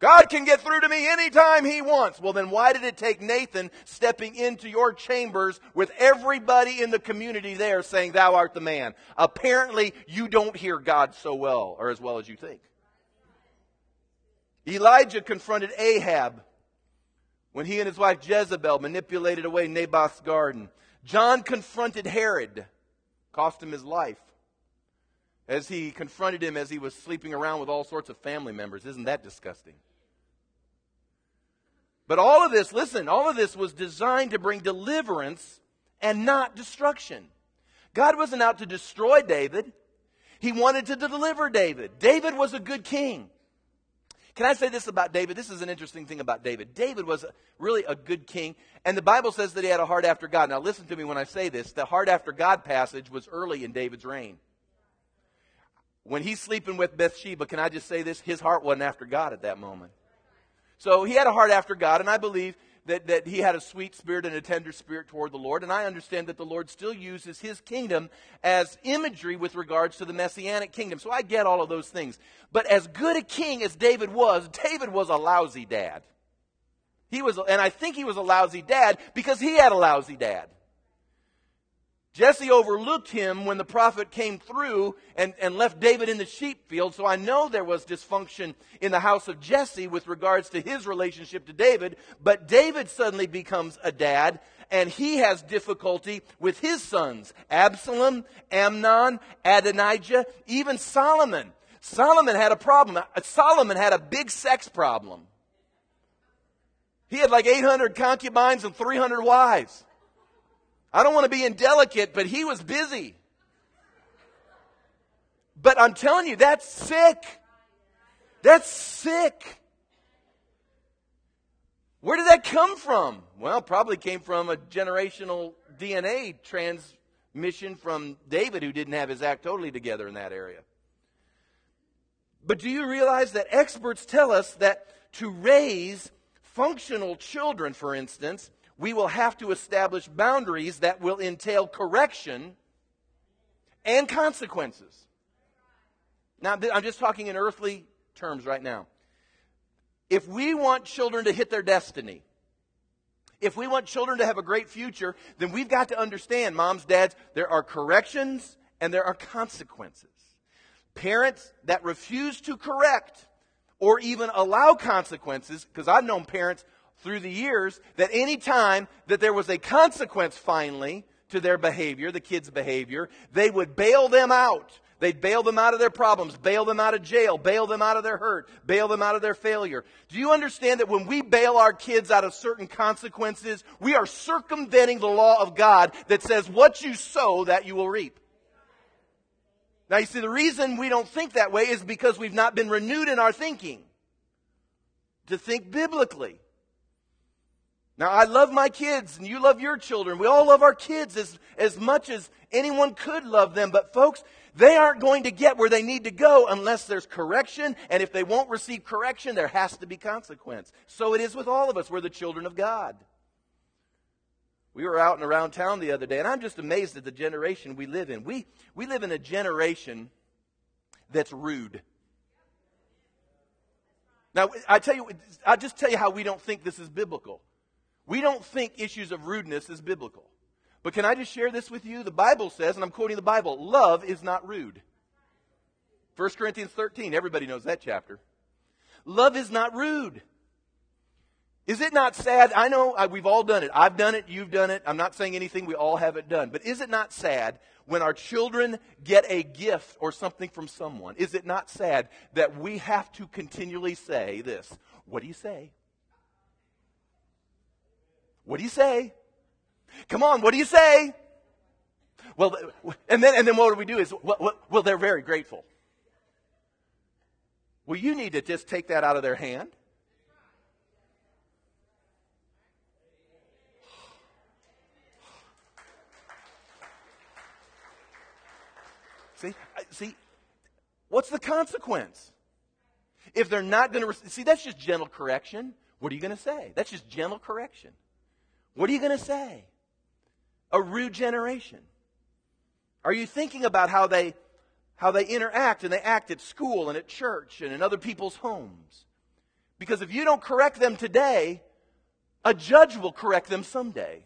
God can get through to me anytime He wants. Well, then why did it take Nathan stepping into your chambers with everybody in the community there saying, Thou art the man? Apparently, you don't hear God so well, or as well as you think. Elijah confronted Ahab when he and his wife Jezebel manipulated away Naboth's garden. John confronted Herod, cost him his life, as he confronted him as he was sleeping around with all sorts of family members. Isn't that disgusting? But all of this, listen, all of this was designed to bring deliverance and not destruction. God wasn't out to destroy David. He wanted to deliver David. David was a good king. Can I say this about David? This is an interesting thing about David. David was really a good king, and the Bible says that he had a heart after God. Now, listen to me when I say this. The heart after God passage was early in David's reign. When he's sleeping with Bathsheba, can I just say this? His heart wasn't after God at that moment. So he had a heart after God, and I believe that, that he had a sweet spirit and a tender spirit toward the Lord. And I understand that the Lord still uses his kingdom as imagery with regards to the messianic kingdom. So I get all of those things. But as good a king as David was, David was a lousy dad. He was, and I think he was a lousy dad because he had a lousy dad. Jesse overlooked him when the prophet came through and, and left David in the sheep field. So I know there was dysfunction in the house of Jesse with regards to his relationship to David. But David suddenly becomes a dad and he has difficulty with his sons Absalom, Amnon, Adonijah, even Solomon. Solomon had a problem. Solomon had a big sex problem. He had like 800 concubines and 300 wives. I don't want to be indelicate, but he was busy. But I'm telling you, that's sick. That's sick. Where did that come from? Well, probably came from a generational DNA transmission from David, who didn't have his act totally together in that area. But do you realize that experts tell us that to raise functional children, for instance, we will have to establish boundaries that will entail correction and consequences. Now, I'm just talking in earthly terms right now. If we want children to hit their destiny, if we want children to have a great future, then we've got to understand, moms, dads, there are corrections and there are consequences. Parents that refuse to correct or even allow consequences, because I've known parents through the years that any time that there was a consequence finally to their behavior, the kids' behavior, they would bail them out. They'd bail them out of their problems, bail them out of jail, bail them out of their hurt, bail them out of their failure. Do you understand that when we bail our kids out of certain consequences, we are circumventing the law of God that says, what you sow, that you will reap? Now, you see, the reason we don't think that way is because we've not been renewed in our thinking to think biblically. Now, I love my kids and you love your children. We all love our kids as, as much as anyone could love them. But folks, they aren't going to get where they need to go unless there's correction. And if they won't receive correction, there has to be consequence. So it is with all of us. We're the children of God. We were out and around town the other day, and I'm just amazed at the generation we live in. We, we live in a generation that's rude. Now, I tell you, I'll just tell you how we don't think this is biblical. We don't think issues of rudeness is biblical. But can I just share this with you? The Bible says, and I'm quoting the Bible, love is not rude. 1 Corinthians 13, everybody knows that chapter. Love is not rude. Is it not sad? I know I, we've all done it. I've done it. You've done it. I'm not saying anything we all haven't done. But is it not sad when our children get a gift or something from someone? Is it not sad that we have to continually say this? What do you say? What do you say? Come on, what do you say? Well, and then, and then what do we do is, well, well, they're very grateful. Well, you need to just take that out of their hand. See, see, what's the consequence? If they're not going to see, that's just gentle correction. What are you going to say? That's just gentle correction. What are you going to say? A rude generation. Are you thinking about how they how they interact and they act at school and at church and in other people's homes? Because if you don't correct them today, a judge will correct them someday.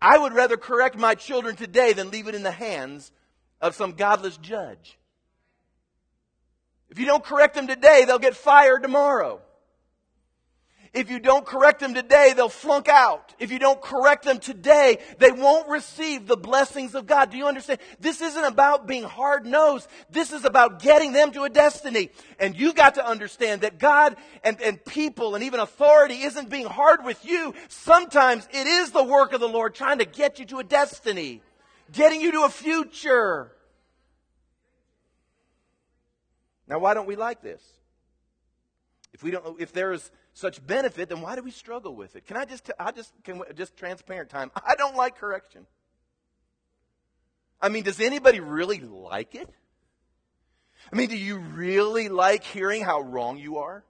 I would rather correct my children today than leave it in the hands of some godless judge. If you don't correct them today, they'll get fired tomorrow. If you don't correct them today, they'll flunk out. If you don't correct them today, they won't receive the blessings of God. Do you understand? This isn't about being hard nosed. This is about getting them to a destiny. And you got to understand that God and, and people and even authority isn't being hard with you. Sometimes it is the work of the Lord trying to get you to a destiny, getting you to a future. Now, why don't we like this? If we don't, if there is such benefit, then why do we struggle with it? Can I just, I just, can we, just transparent time. I don't like correction. I mean, does anybody really like it? I mean, do you really like hearing how wrong you are?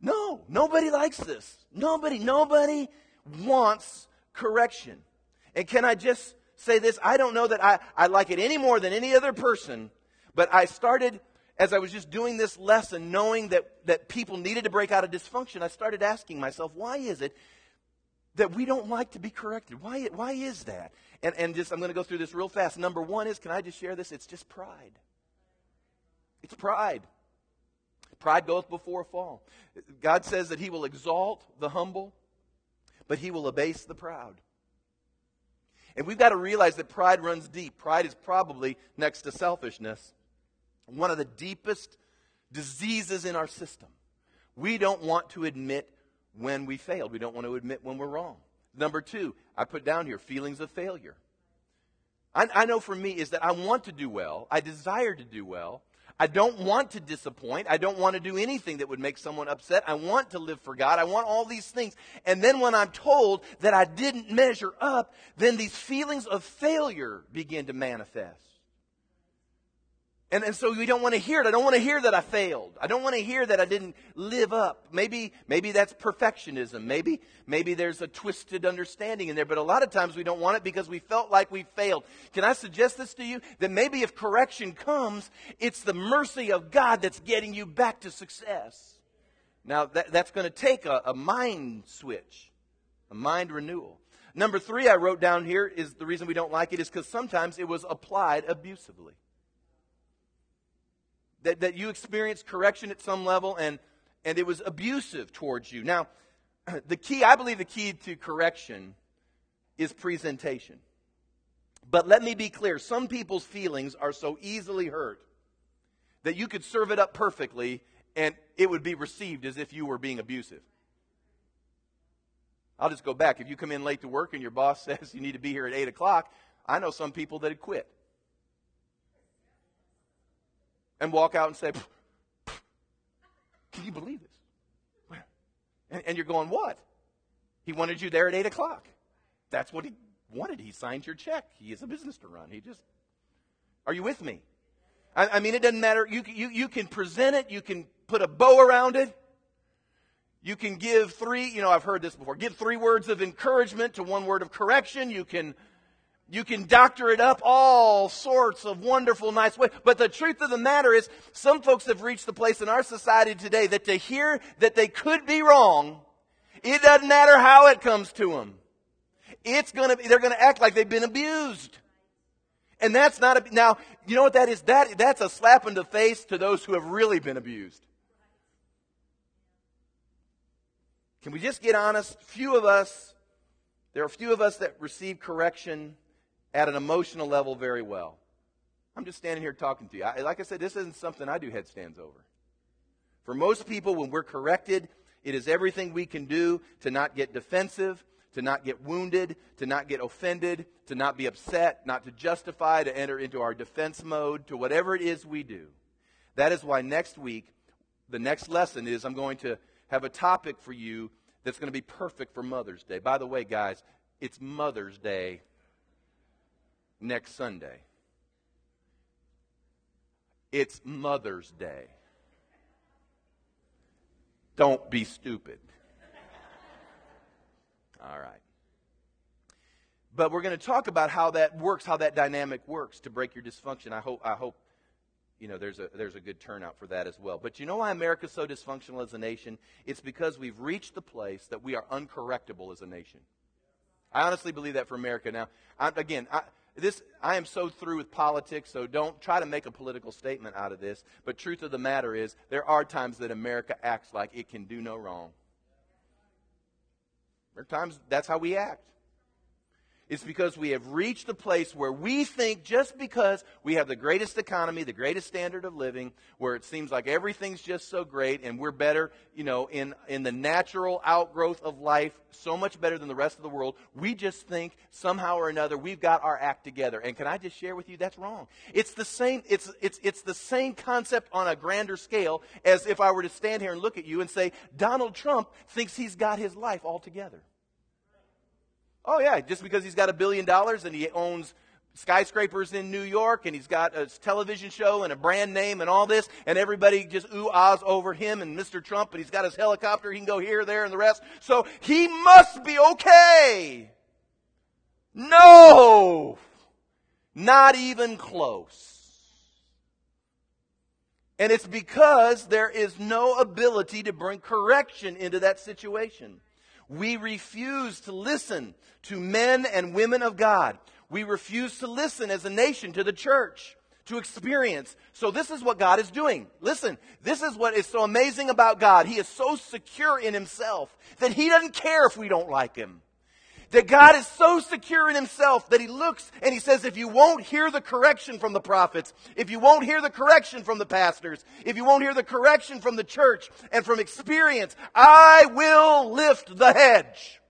No, nobody likes this. Nobody, nobody wants correction. And can I just say this? I don't know that I, I like it any more than any other person, but I started as I was just doing this lesson, knowing that, that people needed to break out of dysfunction, I started asking myself, why is it that we don't like to be corrected? Why, why is that? And, and just, I'm going to go through this real fast. Number one is, can I just share this? It's just pride. It's pride. Pride goeth before a fall. God says that He will exalt the humble, but He will abase the proud. And we've got to realize that pride runs deep. Pride is probably next to selfishness one of the deepest diseases in our system. We don't want to admit when we failed. We don't want to admit when we're wrong. Number two, I put down here feelings of failure. I, I, know for me is that I want to do well. I desire to do well. I don't want to disappoint. I don't want to do anything that would make someone upset. I want to live for God. I want all these things. And then when I'm told that I didn't measure up, then these feelings of failure begin to manifest. And, and so we don't want to hear it. I don't want to hear that I failed. I don't want to hear that I didn't live up. Maybe, maybe that's perfectionism. Maybe, maybe there's a twisted understanding in there. But a lot of times we don't want it because we felt like we failed. Can I suggest this to you? That maybe if correction comes, it's the mercy of God that's getting you back to success. Now, that, that's going to take a, a mind switch, a mind renewal. Number three, I wrote down here is the reason we don't like it is because sometimes it was applied abusively that, that you experienced correction at some level and, and it was abusive towards you. Now, the key, I believe the key to correction is presentation. But let me be clear some people's feelings are so easily hurt that you could serve it up perfectly and it would be received as if you were being abusive. I'll just go back. If you come in late to work and your boss says you need to be here at 8 o'clock, I know some people that had quit. And walk out and say, Can you believe this? And, and, you're going, What? He wanted you there at 8 o'clock. That's what he wanted. He signed your check. He has a business to run. He just. Are you with me? I, I mean, it doesn't matter. You, you, you can present it, you can put a bow around it. You can give three, you know, I've heard this before. Give three words of encouragement to one word of correction. You can you can doctor it up all sorts of wonderful, nice ways. But the truth of the matter is, some folks have reached the place in our society today that to hear that they could be wrong, it doesn't matter how it comes to them. It's gonna be, they're gonna act like they've been abused. And that's not a, now, you know what that is? That, that's a slap in the face to those who have really been abused. Can we just get honest? Few of us, there are few of us that receive correction at an emotional level very well. I'm just standing here talking to you. I, like I said, this isn't something I do headstands over. For most people, when we're corrected, it is everything we can do to not get defensive, to not get wounded, to not get offended, to not be upset, not to justify, to enter into our defense mode, to whatever it is we do. That is why next week, the next lesson is I'm going to have a topic for you that's going to be perfect for Mother's Day. By the way, guys, it's Mother's Day next Sunday. It's Mother's Day. Don't be stupid. All right. But we're going to talk about how that works, how that dynamic works to break your dysfunction. I hope, I hope you know, there's a, there's a good turnout for that as well. But you know why America's so dysfunctional as a nation? It's because we've reached the place that we are uncorrectable as a nation. I honestly believe that for America. Now, I, again, I, this, I am so through with politics, so don't try to make a political statement out of this. But truth of the matter is, there are times that America acts like it can do no wrong. There are times that's how we act. It's because we have reached the place where we think just because we have the greatest economy, the greatest standard of living, where it seems like everything's just so great and we're better, you know, in, in the natural outgrowth of life, so much better than the rest of the world, we just think somehow or another we've got our act together. And can I just share with you that's wrong. It's the same, it's, it's, it's the same concept on a grander scale as if I were to stand here and look at you and say, Donald Trump thinks he's got his life all together. Oh, yeah, just because he's got a billion dollars and he owns skyscrapers in New York and he's got a television show and a brand name and all this, and everybody just ooh ahs over him and Mr. Trump, and he's got his helicopter, he can go here, there, and the rest. So he must be okay. No! Not even close. And it's because there is no ability to bring correction into that situation. We refuse to listen to men and women of God. We refuse to listen as a nation to the church, to experience. So this is what God is doing. Listen, this is what is so amazing about God. He is so secure in himself that he doesn't care if we don't like him. That God is so secure in himself that he looks and he says, if you won't hear the correction from the prophets, if you won't hear the correction from the pastors, if you won't hear the correction from the church and from experience, I will lift the hedge.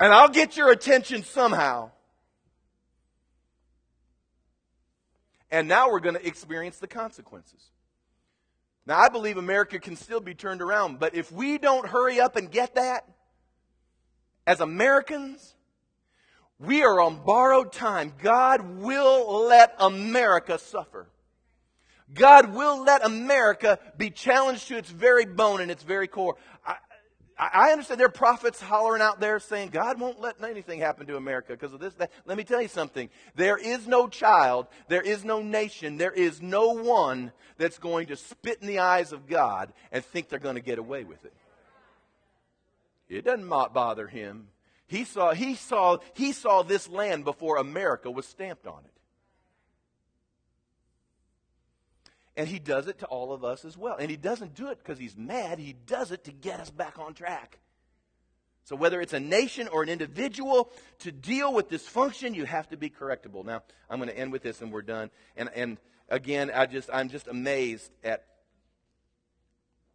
And I'll get your attention somehow. And now we're going to experience the consequences. Now, I believe America can still be turned around, but if we don't hurry up and get that, as Americans, we are on borrowed time. God will let America suffer. God will let America be challenged to its very bone and its very core. I, I understand there are prophets hollering out there saying God won't let anything happen to America because of this. That. Let me tell you something. There is no child, there is no nation, there is no one that's going to spit in the eyes of God and think they're going to get away with it. It doesn't bother him. He saw, he saw, he saw this land before America was stamped on it. And he does it to all of us as well. And he doesn't do it because he's mad, he does it to get us back on track. So, whether it's a nation or an individual, to deal with dysfunction, you have to be correctable. Now, I'm going to end with this and we're done. And, and again, I just, I'm just amazed at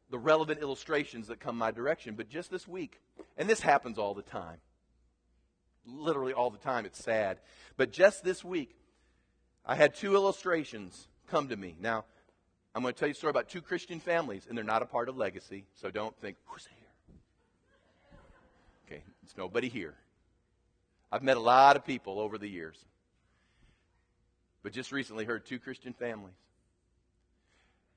the relevant illustrations that come my direction. But just this week, and this happens all the time, literally all the time, it's sad. But just this week, I had two illustrations come to me. Now, I'm going to tell you a story about two Christian families, and they're not a part of Legacy, so don't think, who's here? Okay, it's nobody here. I've met a lot of people over the years, but just recently heard two Christian families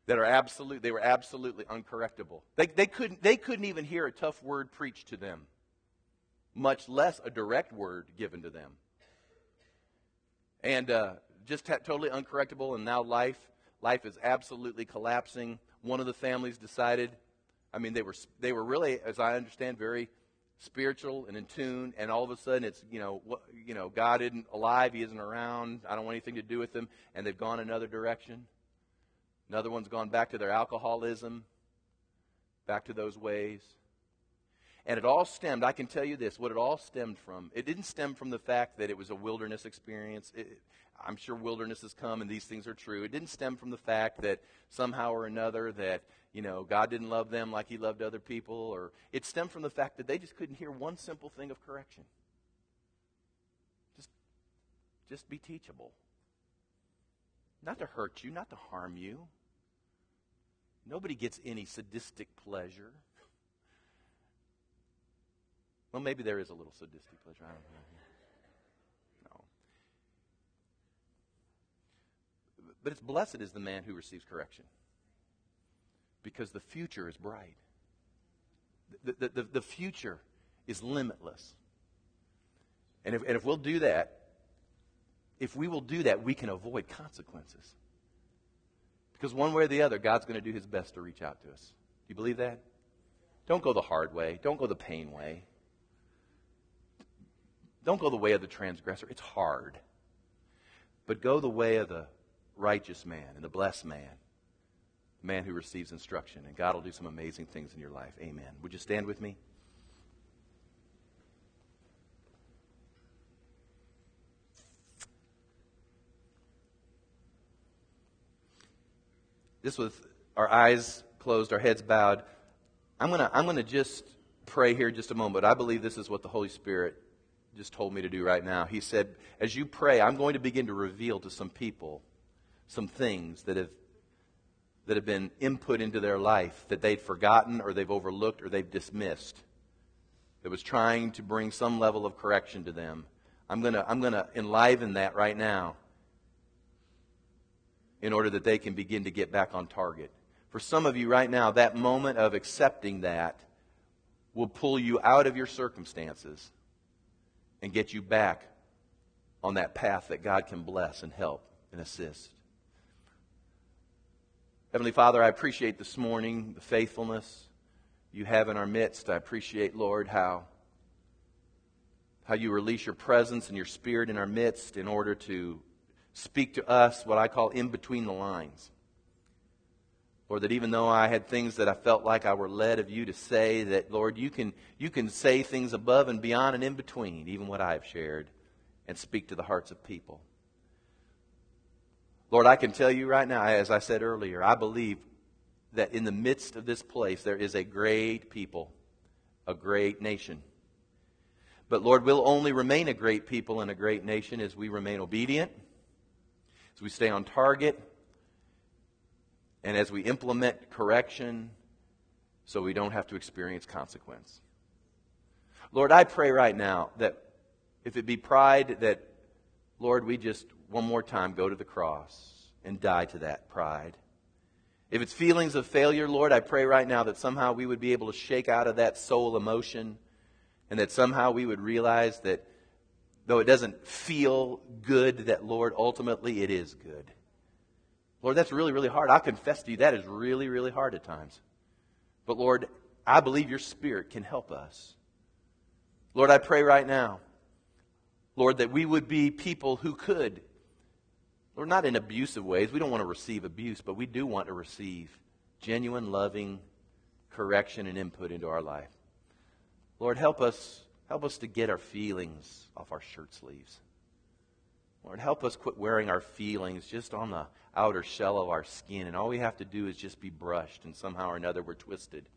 that are absolute, they were absolutely uncorrectable. They, they, couldn't, they couldn't even hear a tough word preached to them, much less a direct word given to them. And uh, just t- totally uncorrectable, and now life, life is absolutely collapsing. One of the families decided, I mean, they were, they were really, as I understand, very spiritual and in tune, and all of a sudden it's, you know, you know, God isn't alive, He isn't around, I don't want anything to do with them, and they've gone another direction. Another one's gone back to their alcoholism, back to those ways. And it all stemmed, I can tell you this, what it all stemmed from, it didn't stem from the fact that it was a wilderness experience. It, I'm sure wilderness has come and these things are true. It didn't stem from the fact that somehow or another that, you know, God didn't love them like he loved other people or it stemmed from the fact that they just couldn't hear one simple thing of correction. Just just be teachable. Not to hurt you, not to harm you. Nobody gets any sadistic pleasure. Well, maybe there is a little sadistic pleasure. I don't know. No. But it's blessed is the man who receives correction because the future is bright. The, the, the, the future is limitless. And if, and if we'll do that, if we will do that, we can avoid consequences. Because one way or the other, God's going to do his best to reach out to us. Do you believe that? Don't go the hard way. Don't go the pain way. Don't go the way of the transgressor. It's hard. But go the way of the righteous man and the blessed man, the man who receives instruction. And God will do some amazing things in your life. Amen. Would you stand with me? This with our eyes closed, our heads bowed. I'm going to I'm to just pray here just a moment. I believe this is what the Holy Spirit just told me to do right now. He said, As you pray, I'm going to begin to reveal to some people some things that have, that have been input into their life that they'd forgotten or they've overlooked or they've dismissed that was trying to bring some level of correction to them. I'm going to I'm going to enliven that right now in order that they can begin to get back on target. For some of you right now, that moment of accepting that will pull you out of your circumstances and get you back on that path that God can bless and help and assist. Heavenly Father, I appreciate this morning the faithfulness you have in our midst. I appreciate, Lord, how, how you release your presence and your spirit in our midst in order to speak to us what I call in between the lines. Lord, that even though I had things that I felt like I were led of you to say, that, Lord, you can, you can say things above and beyond and in between, even what I have shared, and speak to the hearts of people. Lord, I can tell you right now, as I said earlier, I believe that in the midst of this place there is a great people, a great nation. But Lord, we'll only remain a great people and a great nation as we remain obedient, as we stay on target, and as we implement correction so we don't have to experience consequence. Lord, I pray right now that if it be pride, that, Lord, we just one more time go to the cross and die to that pride. If it's feelings of failure, Lord, I pray right now that somehow we would be able to shake out of that soul emotion and that somehow we would realize that though it doesn't feel good, that, Lord, ultimately it is good. Lord, that's really, really hard. I confess to you, that is really, really hard at times. But Lord, I believe your Spirit can help us. Lord, I pray right now, Lord, that we would be people who could, Lord, not in abusive ways. We don't want to receive abuse, but we do want to receive genuine, loving correction and input into our life. Lord, help us, help us to get our feelings off our shirt sleeves. Lord, help us quit wearing our feelings just on the outer shell of our skin, and all we have to do is just be brushed, and somehow or another we're twisted.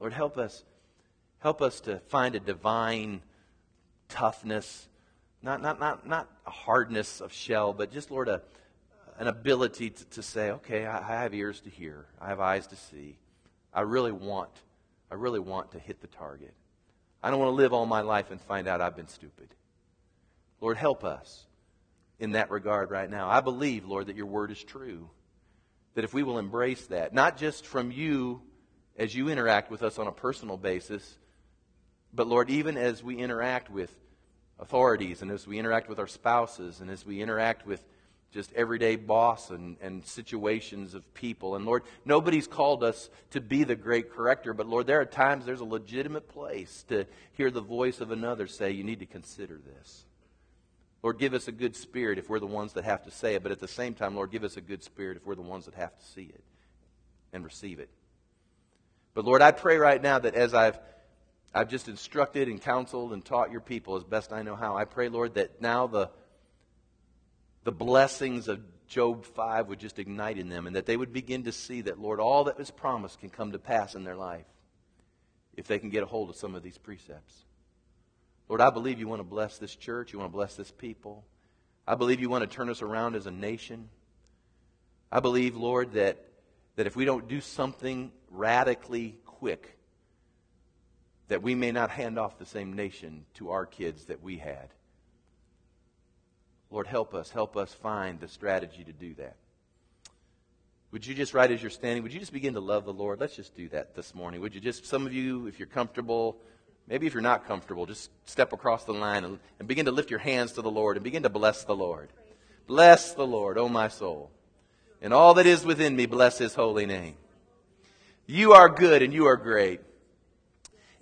Lord, help us, help us to find a divine toughness, not, not, not, not a hardness of shell, but just, Lord, a, an ability to, to say, okay, I, have ears to hear, I have eyes to see. I really want, I really want to hit the target. I don't want to live all my life and find out I've been stupid. Lord, help us in that regard right now. I believe, Lord, that your word is true. That if we will embrace that, not just from you as you interact with us on a personal basis, but Lord, even as we interact with authorities and as we interact with our spouses and as we interact with just everyday boss and, and situations of people. And Lord, nobody's called us to be the great corrector, but Lord, there are times there's a legitimate place to hear the voice of another say, you need to consider this. Lord, give us a good spirit if we're the ones that have to say it, but at the same time, Lord, give us a good spirit if we're the ones that have to see it and receive it. But Lord, I pray right now that as I've I've just instructed and counseled and taught your people as best I know how. I pray, Lord, that now the the blessings of Job 5 would just ignite in them and that they would begin to see that, Lord, all that was promised can come to pass in their life if they can get a hold of some of these precepts. Lord, I believe you want to bless this church. You want to bless this people. I believe you want to turn us around as a nation. I believe, Lord, that, that if we don't do something radically quick, that we may not hand off the same nation to our kids that we had. Lord, help us. Help us find the strategy to do that. Would you just, right as you're standing, would you just begin to love the Lord? Let's just do that this morning. Would you just, some of you, if you're comfortable, maybe if you're not comfortable, just step across the line and, and begin to lift your hands to the Lord and begin to bless the Lord. Bless the Lord, O oh my soul. And all that is within me, bless his holy name. You are good and you are great.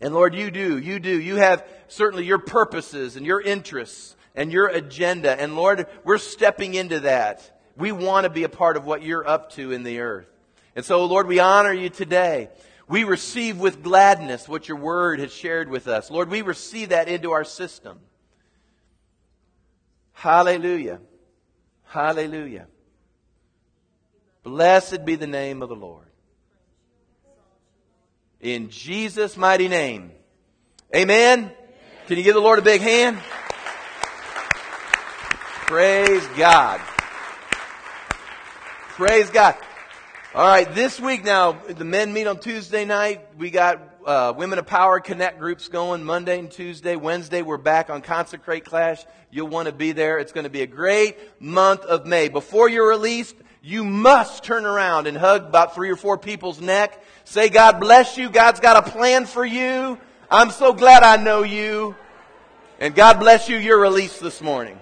And Lord, you do, you do. You have certainly your purposes and your interests and your agenda. And Lord, we're stepping into that. We want to be a part of what you're up to in the earth. And so, Lord, we honor you today. We receive with gladness what your word has shared with us. Lord, we receive that into our system. Hallelujah. Hallelujah. Blessed be the name of the Lord. In Jesus' mighty name. Amen. Can you give the Lord a big hand? Praise God. Praise God. All right, this week now, the men meet on Tuesday night. We got uh, Women of Power Connect groups going Monday and Tuesday. Wednesday, we're back on Consecrate Clash. You'll want to be there. It's going to be a great month of May. Before you're released, you must turn around and hug about three or four people's neck. Say, God bless you. God's got a plan for you. I'm so glad I know you. And God bless you. You're released this morning.